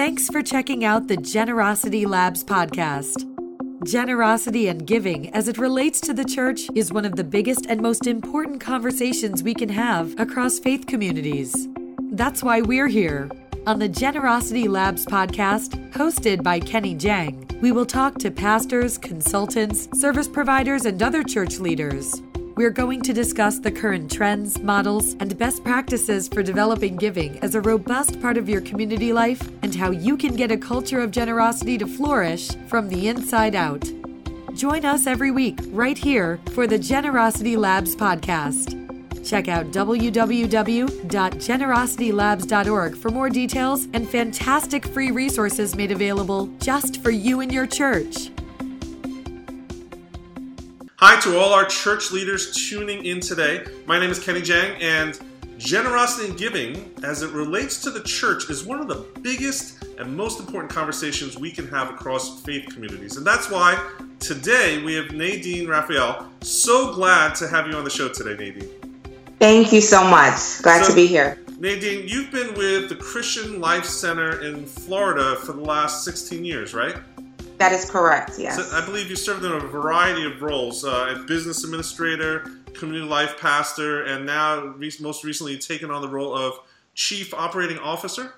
Thanks for checking out the Generosity Labs podcast. Generosity and giving as it relates to the church is one of the biggest and most important conversations we can have across faith communities. That's why we're here. On the Generosity Labs podcast, hosted by Kenny Jahng, we will talk to pastors, consultants, service providers, and other church leaders. We're going to discuss the current trends, models, and best practices for developing giving as a robust part of your community life and how you can get a culture of generosity to flourish from the inside out. Join us every week right here for the Generosity Labs podcast. Check out www.generositylabs.org for more details and fantastic free resources made available just for you and your church. Hi to all our church leaders tuning in today. My name is Kenny Jahng, and generosity and giving, as it relates to the church, is one of the biggest and most important conversations we can have across faith communities. And that's why today we have Nadine Raphael. So glad to have you on the show today, Nadine. Thank you so much. Glad so, to be here. Nadine, you've been with the Christian Life Center in Florida for the last 16 years, right? That is correct, yes. So I believe you served in a variety of roles uh, as business administrator, community life pastor, and now most recently taken on the role of chief operating officer.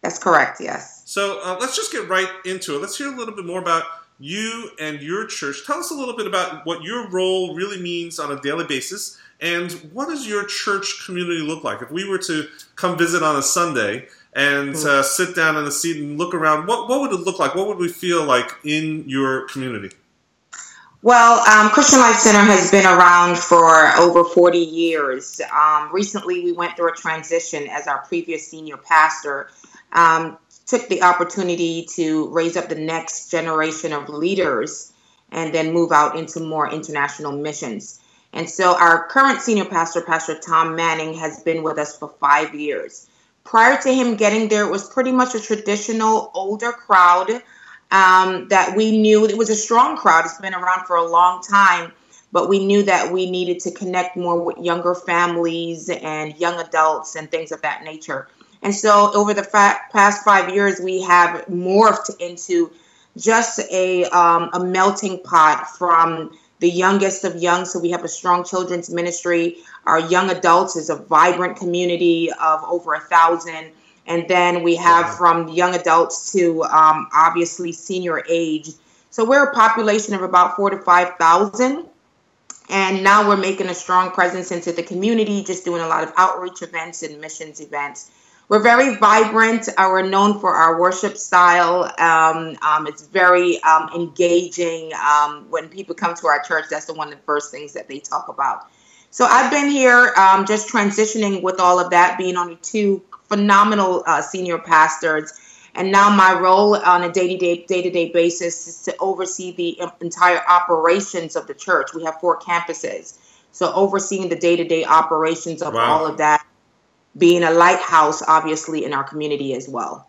That's correct, yes. So uh, let's just get right into it. Let's hear a little bit more about you and your church. Tell us a little bit about what your role really means on a daily basis, and what does your church community look like? If we were to come visit on a Sunday, and hmm. uh, sit down in the seat and look around, what, what would it look like? What would we feel like in your community? Well, um, Christian Life Center has been around for over 40 years. Um, recently, we went through a transition as our previous senior pastor um, took the opportunity to raise up the next generation of leaders and then move out into more international missions. And so, our current senior pastor, Pastor Tom Manning, has been with us for five years prior to him getting there, it was pretty much a traditional older crowd um, that we knew it was a strong crowd. It's been around for a long time, but we knew that we needed to connect more with younger families and young adults and things of that nature. And so, over the fa- past five years, we have morphed into just a um, a melting pot from the youngest of young. So we have a strong children's ministry. Our young adults is a vibrant community of over a thousand. And then we have wow. from young adults to um, obviously senior age. So we're a population of about four to 5,000. And now we're making a strong presence into the community, just doing a lot of outreach events and missions events. We're very vibrant. Uh, we're known for our worship style. Um, um, it's very um, engaging. Um, when people come to our church, that's the one of the first things that they talk about. So I've been here um, just transitioning with all of that, being on two phenomenal uh, senior pastors. And now my role on a day-to-day day-to-day basis is to oversee the entire operations of the church. We have four campuses. So overseeing the day-to-day operations of wow. all of that being a lighthouse, obviously, in our community as well.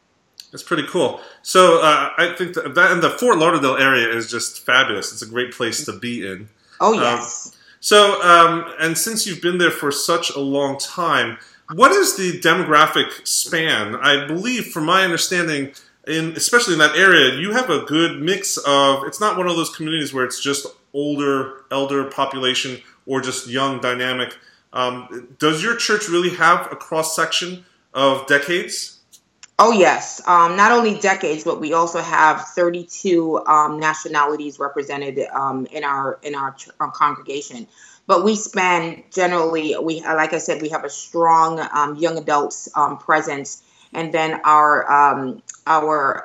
That's pretty cool. So uh, I think that, that in the Fort Lauderdale area is just fabulous. It's a great place to be in. Oh um, yes. Um, so um, and since you've been there for such a long time, what is the demographic span? I believe, from my understanding, in especially in that area, you have a good mix of. It's not one of those communities where it's just older, elder population or just young, dynamic um, does your church really have a cross section of decades? Oh yes, um, not only decades, but we also have 32 um, nationalities represented um, in our in our, our, congregation. But we span generally. We like I said, we have a strong um, young adults um, presence, and then our our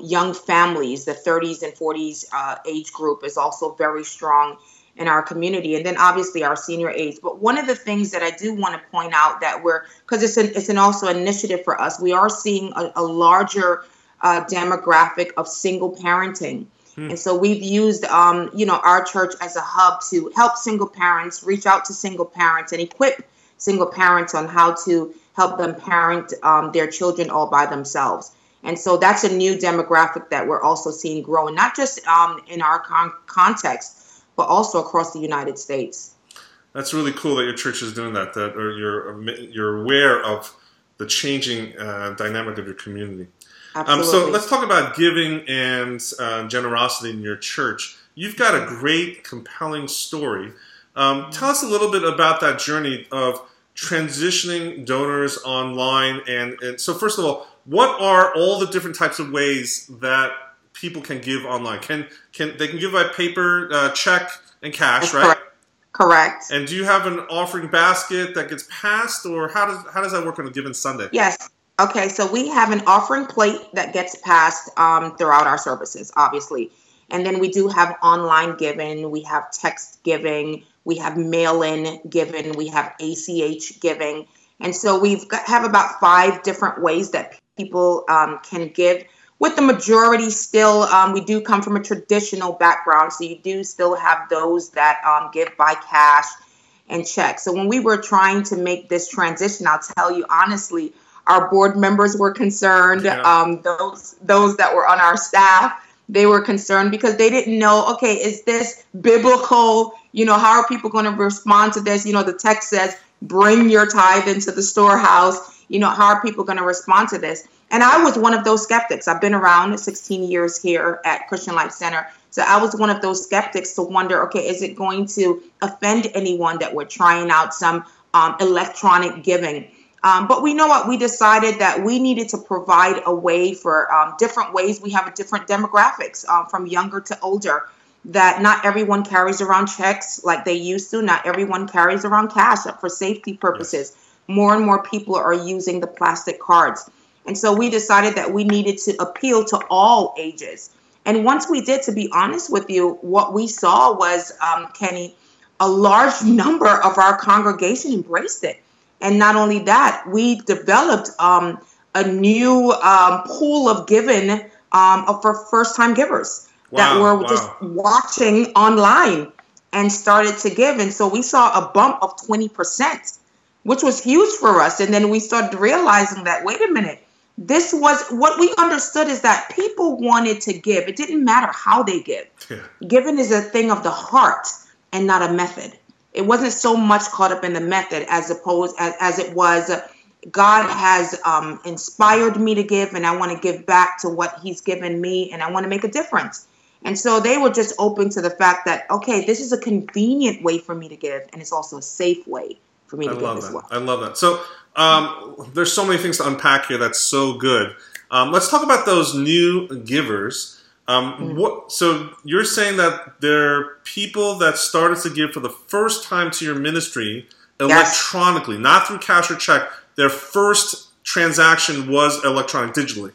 young families, the 30s and 40s uh, age group, is also very strong in our community and then obviously our senior age but one of the things that i do want to point out that we're because it's an it's an also initiative for us we are seeing a, a larger uh, demographic of single parenting. Hmm. and so we've used um, you know our church as a hub to help single parents reach out to single parents and equip single parents on how to help them parent um, their children all by themselves. And so that's a new demographic that we're also seeing growing not just um, in our con- context but also across the United States. That's really cool that your church is doing that. That or you're you're aware of the changing uh, dynamic of your community. Um, so let's talk about giving and uh, generosity in your church. You've got a great, compelling story. Um, tell us a little bit about that journey of transitioning donors online. And, and, so, first of all, what are all the different types of ways that people can give online? Can can they can give by paper, uh, check, and cash, That's right? Correct. correct. And do you have an offering basket that gets passed, or how does how does that work on a given Sunday? Yes. Okay, so we have an offering plate that gets passed um, throughout our services, obviously. And then we do have online giving, we have text giving, we have mail in giving, we have ACH giving. And so we've got, have about five different ways that people um, can give. With the majority still, um, we do come from a traditional background. So you do still have those that um, give by cash and check. So when we were trying to make this transition, I'll tell you honestly, our board members were concerned. Yeah. Um, those those that were on our staff, they were concerned because they didn't know. Okay, is this biblical? You know, how are people going to respond to this? You know, the text says, "Bring your tithe into the storehouse." You know, how are people going to respond to this? And I was one of those skeptics. I've been around 16 years here at Christian Life Center. So I was one of those skeptics to wonder, okay, is it going to offend anyone that we're trying out some um, electronic giving? Um, but we know what we decided that we needed to provide a way for um, different ways. We have a different demographics um, from younger to older. That not everyone carries around checks like they used to. Not everyone carries around cash for safety purposes. More and more people are using the plastic cards. And so we decided that we needed to appeal to all ages. And once we did, to be honest with you, what we saw was, um, Kenny, a large number of our congregation embraced it. And not only that, we developed um, a new um, pool of giving um, for first time givers that were wow. just watching online and started to give. And so we saw a bump of 20%, which was huge for us. And then we started realizing that, wait a minute, this was what we understood is that people wanted to give. It didn't matter how they give. Yeah. Giving is a thing of the heart and not a method. It wasn't so much caught up in the method as opposed as, as it was. God has um, inspired me to give, and I want to give back to what He's given me, and I want to make a difference. And so they were just open to the fact that okay, this is a convenient way for me to give, and it's also a safe way for me I to give love as that. well. I love that. So um, there's so many things to unpack here. That's so good. Um, let's talk about those new givers. Um, Mm-hmm. what? So you're saying that there are people that started to give for the first time to your ministry electronically, not through cash or check. Their first transaction was electronic, digitally,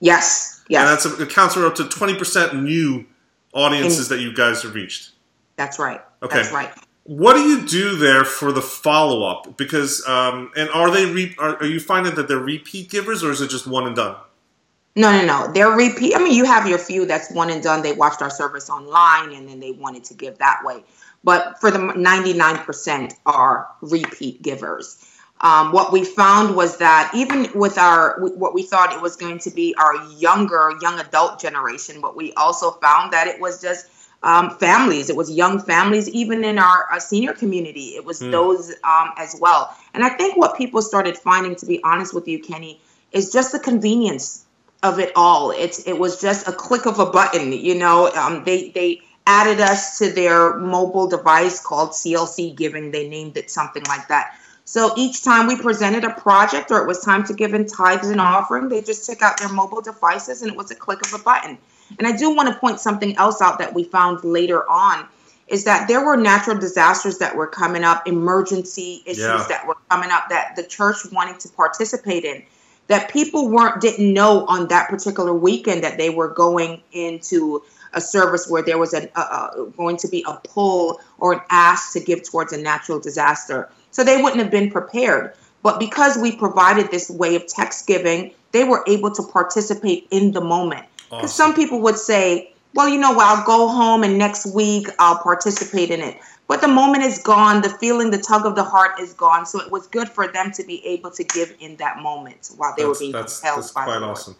Yes, Yes. and yes, that's accounts for up to 20% new audiences that you guys have reached. that's right. Okay. That's right. What do you do there for the follow up? Because um, and are they re- are, are you finding that they're repeat givers or is it just one and done? No, no, no. They're repeat. I mean, you have your few that's one and done. They watched our service online and then they wanted to give that way. But for the 99% are repeat givers. Um, what we found was that even with our, what we thought it was going to be our younger, young adult generation, but we also found that it was just um, families. It was young families, even in our, our senior community. It was those um, as well. And I think what people started finding, to be honest with you, Kenny, is just the convenience of it all. It's it was just a click of a button. You know, um, they they added us to their mobile device called CLC Giving. They named it something like that. So each time we presented a project or it was time to give in tithes and offering, they just took out their mobile devices and it was a click of a button. And I do want to point something else out that we found later on is that there were natural disasters that were coming up, emergency issues Yeah. that were coming up that the church wanted to participate in that people weren't didn't know on that particular weekend that they were going into a service where there was a, a, a going to be a pull or an ask to give towards a natural disaster. So they wouldn't have been prepared. But because we provided this way of text giving, they were able to participate in the moment. Because Awesome. some people would say, well, you know what, I'll go home and next week I'll participate in it. But the moment is gone, the feeling, the tug of the heart is gone. So it was good for them to be able to give in that moment while they That's, were being that's, compelled that's by quite the awesome.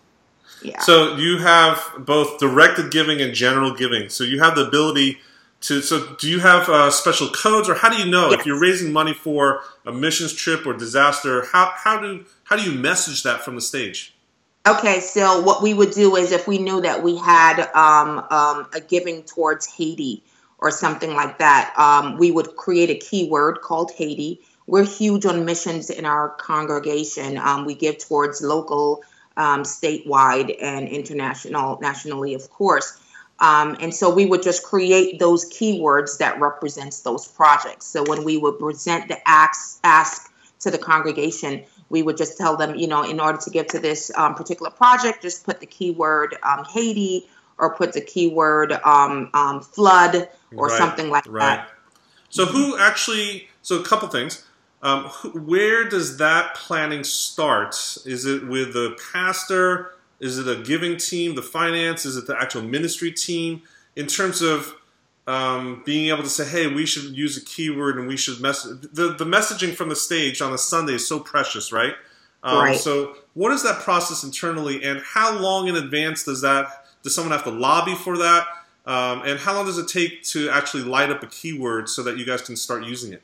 Yeah. So you have both directed giving and general giving. So you have the ability to. So do you have uh, special codes, or how do you know if you're raising money for a missions trip or disaster? How how do how do you message that from the stage? Okay, so what we would do is if we knew that we had um, um, a giving towards Haiti or something like that, um, we would create a keyword called Haiti. We're huge on missions in our congregation. Um, we give towards local, um, statewide, and international, nationally, of course. Um, and so we would just create those keywords that represents those projects. So when we would present the ask, ask to the congregation, we would just tell them, you know, in order to give to this um, particular project, just put the keyword um, Haiti or put the keyword um, um flood or right, something like right. that. So who actually? So a couple things. Um, who, where does that planning start? Is it with the pastor? Is it a giving team, the finance? Is it the actual ministry team? In terms of um, being able to say, hey, we should use a keyword and we should message. The, the messaging from the stage on a Sunday is so precious, right? Um, right. So, what is that process internally, and how long in advance does that does someone have to lobby for that? Um, and how long does it take to actually light up a keyword so that you guys can start using it?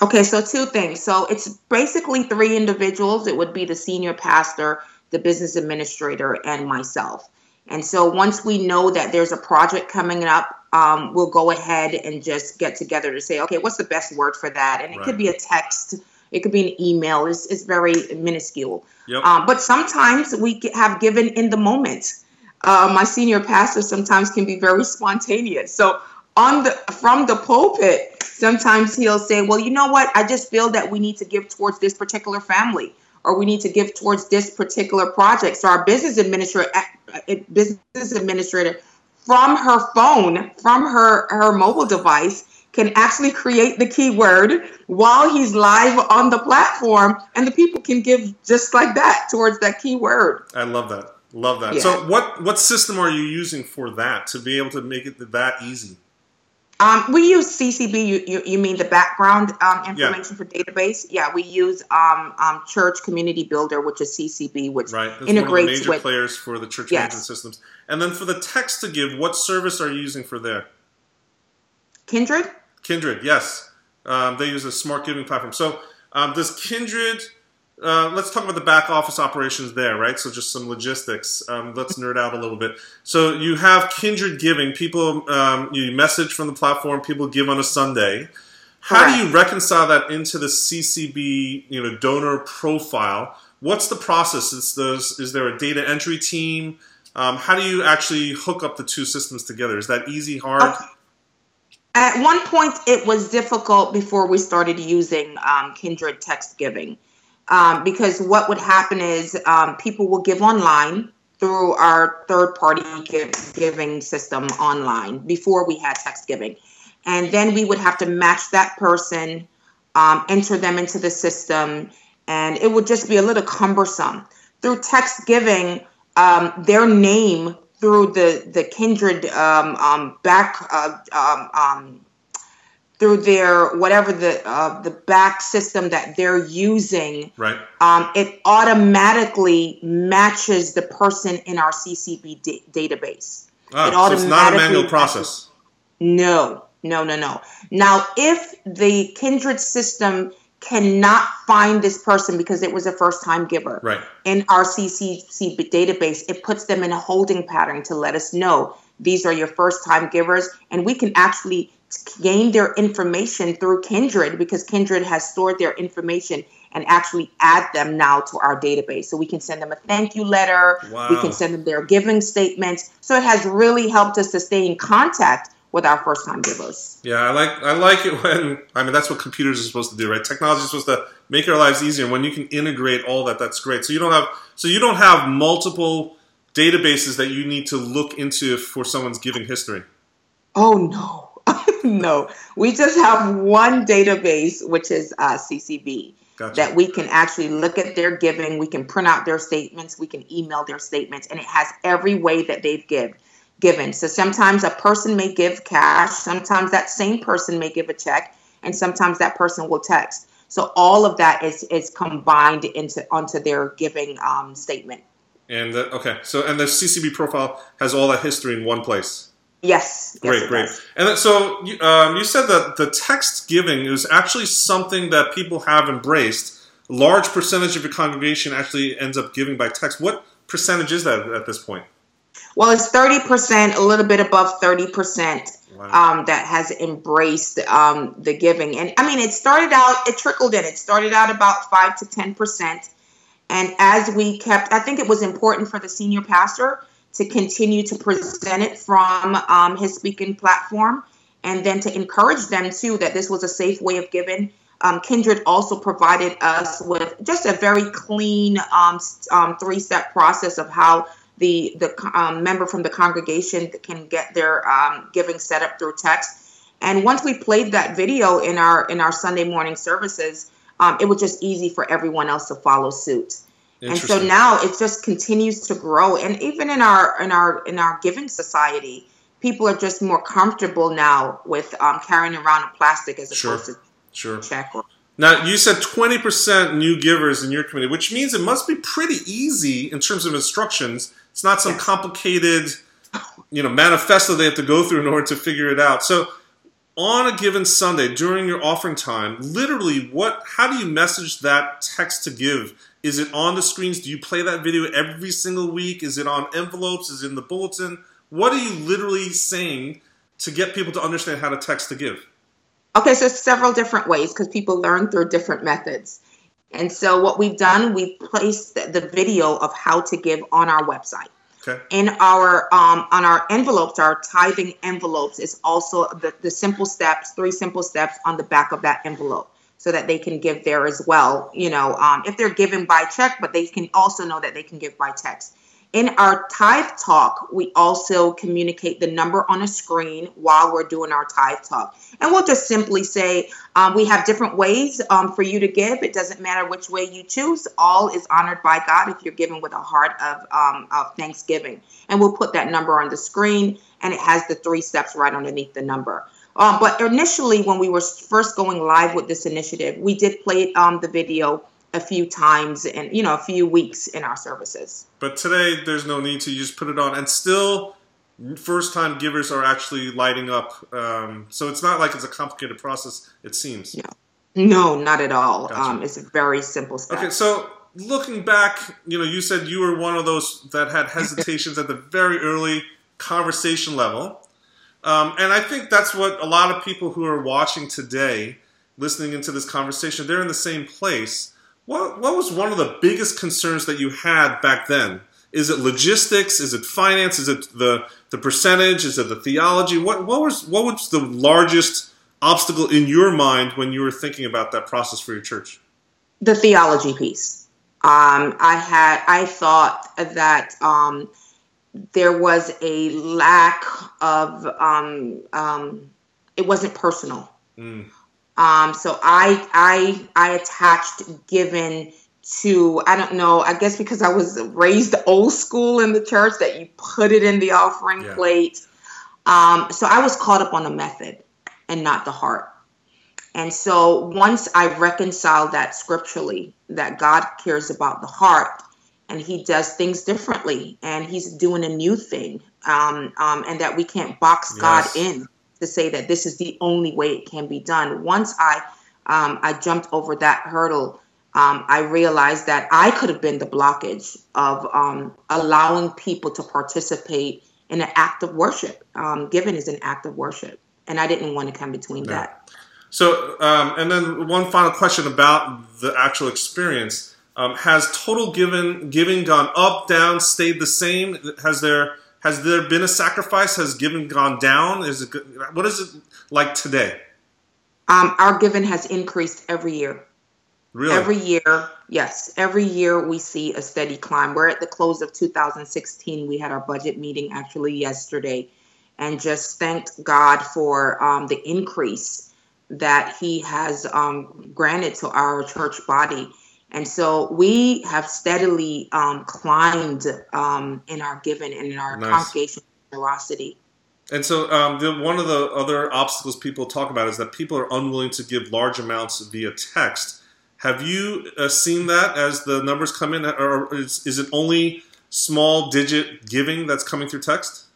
Okay, so two things. So it's basically three individuals. It would be the senior pastor, the business administrator, and myself. And so once we know that there's a project coming up, um, we'll go ahead and just get together to say, okay, what's the best word for that? And it right. could be a text, it could be an email. It's, it's very minuscule. Yep. Um, but sometimes we have given in the moment. Uh, my senior pastor sometimes can be very spontaneous. So on the from the pulpit, sometimes he'll say, "Well, you know what? I just feel that we need to give towards this particular family." or we need to give towards this particular project. So our business administrator, uh, business administrator, from her phone, from her her mobile device, can actually create the keyword while he's live on the platform, and the people can give just like that towards that keyword. I love that. Love that. Yeah. So, what what system are you using for that to be able to make it that easy? Um, we use CCB. You, you, you mean the background um, information yeah. for database? Yeah, we use um, um, Church Community Builder, which is CCB, which right. That's integrates one of the major with players for the church yes. management systems. And then for the text to give, what service are you using for there? Kindrid. Kindrid, yes. Um, they use a smart giving platform. So um, does Kindrid uh, let's talk about the back office operations there, right? So just some logistics. Um, let's nerd out a little bit. So you have Kindrid Giving. People, um, you message from the platform. People give on a Sunday. How do you reconcile that into the CCB, you know, donor profile? What's the process? Is, those, is there a data entry team? Um, how do you actually hook up the two systems together? Is that easy, hard? Okay. At one point, it was difficult before we started using um, Kindrid Text Giving um, because what would happen is um, people will give online through our third party give, giving system online before we had text giving. And then we would have to match that person, um, enter them into the system, and it would just be a little cumbersome. Through text giving, um, their name through the, the Kindrid um, um, back uh, through their whatever the uh, the back system that they're using, right? Um, it automatically matches the person in our CCB da- database. Ah, it so it's not a manual process. No, no, no, no. Now, if the Kindrid system cannot find this person because it was a first time giver right. in our CCB database, it puts them in a holding pattern to let us know these are your first time givers, and we can actually gain their information through Kindrid because Kindrid has stored their information and actually add them now to our database. So we can send them a thank you letter. Wow. We can send them their giving statements. So it has really helped us to stay in contact with our first time givers. Yeah, I like I like it when I mean that's what computers are supposed to do, right? Technology is supposed to make our lives easier. When you can integrate all that, that's great. So you don't have so you don't have multiple databases that you need to look into for someone's giving history. Oh no. no, we just have one database, which is uh, CCB, gotcha. that we can actually look at their giving. We can print out their statements. We can email their statements, and it has every way that they've give, given. So sometimes a person may give cash. Sometimes that same person may give a check, and sometimes that person will text. So all of that is is combined into onto their giving um, statement. And the, okay, so and the CCB profile has all that history in one place. Yes. Great, yes, great. Does. And then, so you, um, you said that the text giving is actually something that people have embraced. A large percentage of your congregation actually ends up giving by text. What percentage is that at this point? Well, it's 30%, a little bit above 30%. Wow. Um, that has embraced um, the giving. And I mean, it started out, it trickled in. It started out about 5 to 10%. And as we kept, I think it was important for the senior pastor to continue to present it from um, his speaking platform and then to encourage them too that this was a safe way of giving. Um, Kindrid also provided us with just a very clean um, um three step process of how the the um, member from the congregation can get their um, giving set up through text. And once we played that video in our in our Sunday morning services, it was just easy for everyone else to follow suit and so now it just continues to grow. And even in our in our in our giving society people are just more comfortable now with um, carrying around a plastic as opposed sure. to sure. check now you said 20% new givers in your community which means it must be pretty easy in terms of instructions. It's not some complicated you know manifesto they have to go through in order to figure it out. So on a given Sunday during your offering time, literally what how do you message that text to give? Is it on the screens? Do you play that video every single week? Is it on envelopes? Is it in the bulletin? What are you literally saying to get people to understand how to text to give? Okay, so several different ways because people learn through different methods. And so what we've done, we've placed the video of how to give on our website. Okay. In our um, on our envelopes, our tithing envelopes is also the, the simple steps, three simple steps on the back of that envelope so that they can give there as well. You know, um, if they're given by check, but they can also know that they can give by text. In our tithe talk, we also communicate the number on a screen while we're doing our tithe talk. And we'll just simply say um, we have different ways um, for you to give. It doesn't matter which way you choose. All is honored by God if you're giving with a heart of, um, of thanksgiving. And we'll put that number on the screen, and it has the three steps right underneath the number. Um, but initially, when we were first going live with this initiative, we did play um, the video a few times and you know a few weeks in our services. But today, there's no need to. You just put it on, and still, first time givers are actually lighting up. Um, so it's not like it's a complicated process. It seems. Yeah. No, not at all. Gotcha. Um, it's a very simple step. Okay, so looking back, you know, you said you were one of those that had hesitations at the very early conversation level. Um, and I think that's what a lot of people who are watching today, listening into this conversation, they're in the same place. What, what was one of the biggest concerns that you had back then? Is it logistics? Is it finance? Is it the, the percentage? Is it the theology? What, what, was, what was the largest obstacle in your mind when you were thinking about that process for your church? The theology piece. Um, I had I thought that um, there was a lack of um, um, it wasn't personal. Mm. Um, so I I I attached given to I don't know I guess because I was raised old school in the church that you put it in the offering yeah. plate. Um, so I was caught up on the method and not the heart. And so once I reconciled that scripturally, that God cares about the heart, and he does things differently and he's doing a new thing um, um, and that we can't box yes. god in to say that this is the only way it can be done. Once i um, i jumped over that hurdle um, i realized that i could have been the blockage of um, allowing people to participate in an act of worship. Um, given is an act of worship and i didn't want to come between that. So and then one final question about the actual experience um, has total given giving gone up, down, stayed the same? Has there has there been a sacrifice? Has giving gone down? Is it what is it like today? Um, our giving has increased every year. Really? Every year, yes. Every year we see a steady climb. We're at the close of 2016. We had our budget meeting actually yesterday, and just thanked God for um, the increase that He has um, granted to our church body. And so we have steadily um, climbed um, in our giving and in our nice. congregation generosity. And so, um, the, one of the other obstacles people talk about is that people are unwilling to give large amounts via text. Have you uh, seen that as the numbers come in, or is, is, it only small digit giving that's coming through text?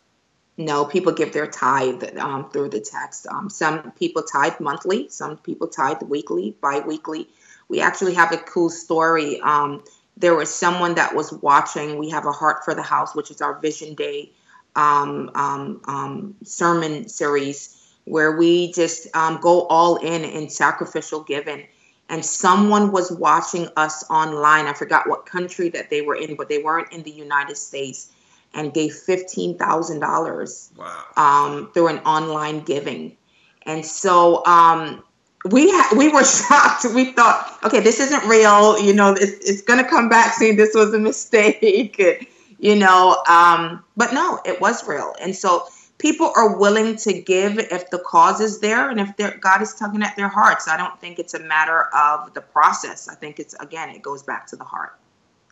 No, people give their tithe um, through the text. Um, some people tithe monthly, some people tithe weekly, bi weekly we actually have a cool story um, there was someone that was watching. We have a Heart for the House, which is our Vision Day um, um, um, sermon series, where we just um, go all in in sacrificial giving. And someone was watching us online. I forgot what country that they were in, but they weren't in the United States, and gave fifteen thousand dollars Wow. um, through an online giving. And so um, we ha- we were shocked. We thought, okay, this isn't real. You know, it's, it's going to come back saying this was a mistake. you know, um, but no, it was real. And so people are willing to give if the cause is there and if God is tugging at their hearts. I don't think it's a matter of the process. I think it's again, it goes back to the heart.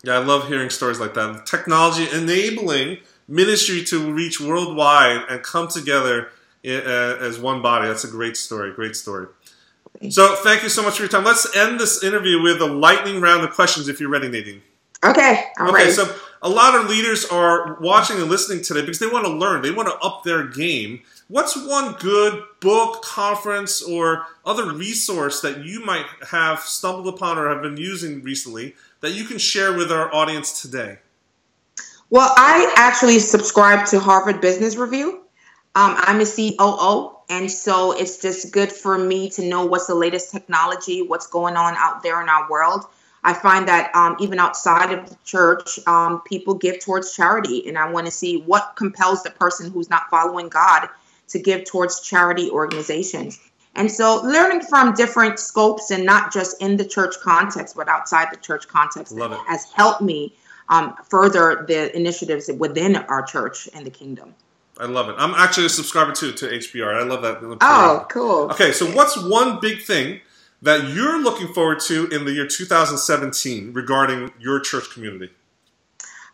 Yeah, I love hearing stories like that. Technology enabling ministry to reach worldwide and come together uh, as one body. That's a great story. Great story. So, thank you so much for your time. Let's end this interview with a lightning round of questions if you're ready, Nadine. Okay, I'm Okay, ready. so a lot of leaders are watching and listening today because they want to learn, they want to up their game. What's one good book, conference, or other resource that you might have stumbled upon or have been using recently that you can share with our audience today? Well, I actually subscribe to Harvard Business Review. Um, I'm a COO, and so it's just good for me to know what's the latest technology, what's going on out there in our world. I find that um, even outside of the church, um, people give towards charity, and I want to see what compels the person who's not following God to give towards charity organizations. And so, learning from different scopes and not just in the church context, but outside the church context has helped me um, further the initiatives within our church and the kingdom. I love it. I'm actually a subscriber too to HBR. I love that. Oh, cool. Okay, so what's one big thing that you're looking forward to in the year 2017 regarding your church community?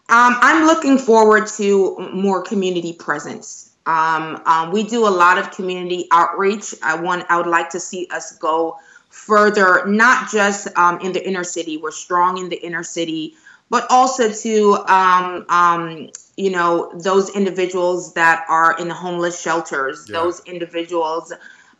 Um, I'm looking forward to more community presence. Um, um, we do a lot of community outreach. I want. I would like to see us go further, not just um, in the inner city. We're strong in the inner city, but also to um, um, you know those individuals that are in the homeless shelters. Yeah. Those individuals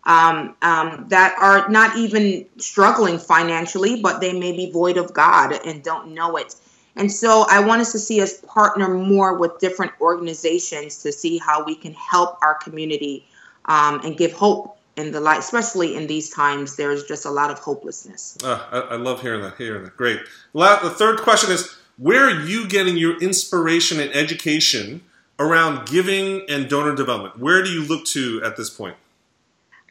um, um, that are not even struggling financially, but they may be void of God and don't know it. And so I want us to see us partner more with different organizations to see how we can help our community um, and give hope in the light, especially in these times. There's just a lot of hopelessness. Uh, I, I love hearing that. Hearing that. Great. La- the third question is: Where are you getting your inspiration and education around giving and donor development? Where do you look to at this point?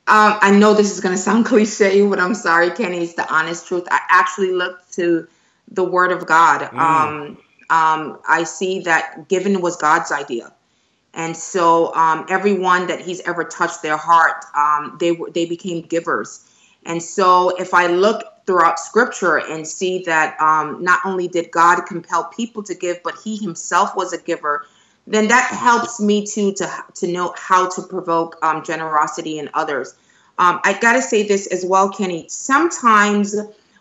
Um, I know this is going to sound cliche, but I'm sorry, Kenny. It's the honest truth. I actually look to the Word of God. Um, um, I see that giving was God's idea, and so um, everyone that He's ever touched their heart, um, they were they became givers. And so, if I look throughout Scripture and see that um, not only did God compel people to give, but He Himself was a giver, then that helps me to to to know how to provoke um, generosity in others. Um, I got to say this as well, Kenny. Sometimes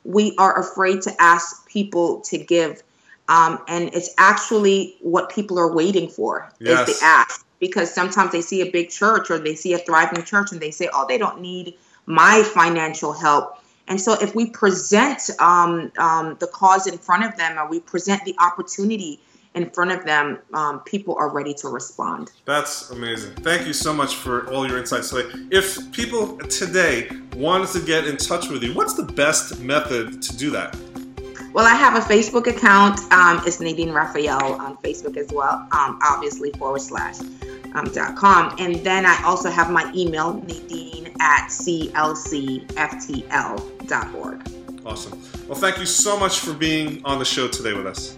we are afraid to ask people to give, um, and it's actually what people are waiting for Yes. is the ask. Because sometimes they see a big church or they see a thriving church and they say, "Oh, they don't need my financial help." And so, if we present um, um, the cause in front of them, or we present the opportunity in front of them, um, people are ready to respond. That's amazing. Thank you so much for all your insights today. If people today wanted to get in touch with you, what's the best method to do that? Well, I have a Facebook account. Um, it's Nadine Raphael on Facebook as well. Um, obviously forward slash um, dot com, and then I also have my email Nadine at clcftl dot org. Awesome. Well, thank you so much for being on the show today with us.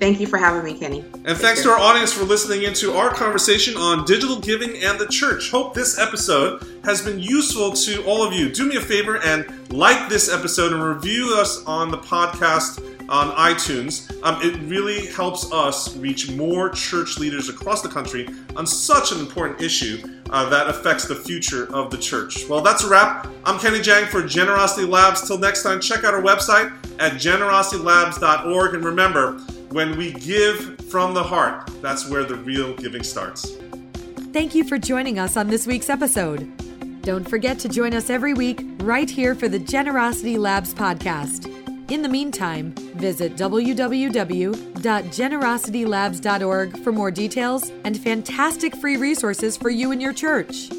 Thank you for having me, Kenny. And thanks to our audience for listening into our conversation on digital giving and the church. Hope this episode has been useful to all of you. Do me a favor and like this episode and review us on the podcast on iTunes. Um, it really helps us reach more church leaders across the country on such an important issue uh, that affects the future of the church. Well, that's a wrap. I'm Kenny Jahng for Generosity Labs. Till next time, check out our website at generositylabs.org. And remember, when we give from the heart, that's where the real giving starts. Thank you for joining us on this week's episode. Don't forget to join us every week right here for the Generosity Labs podcast. In the meantime, visit www.generositylabs.org for more details and fantastic free resources for you and your church.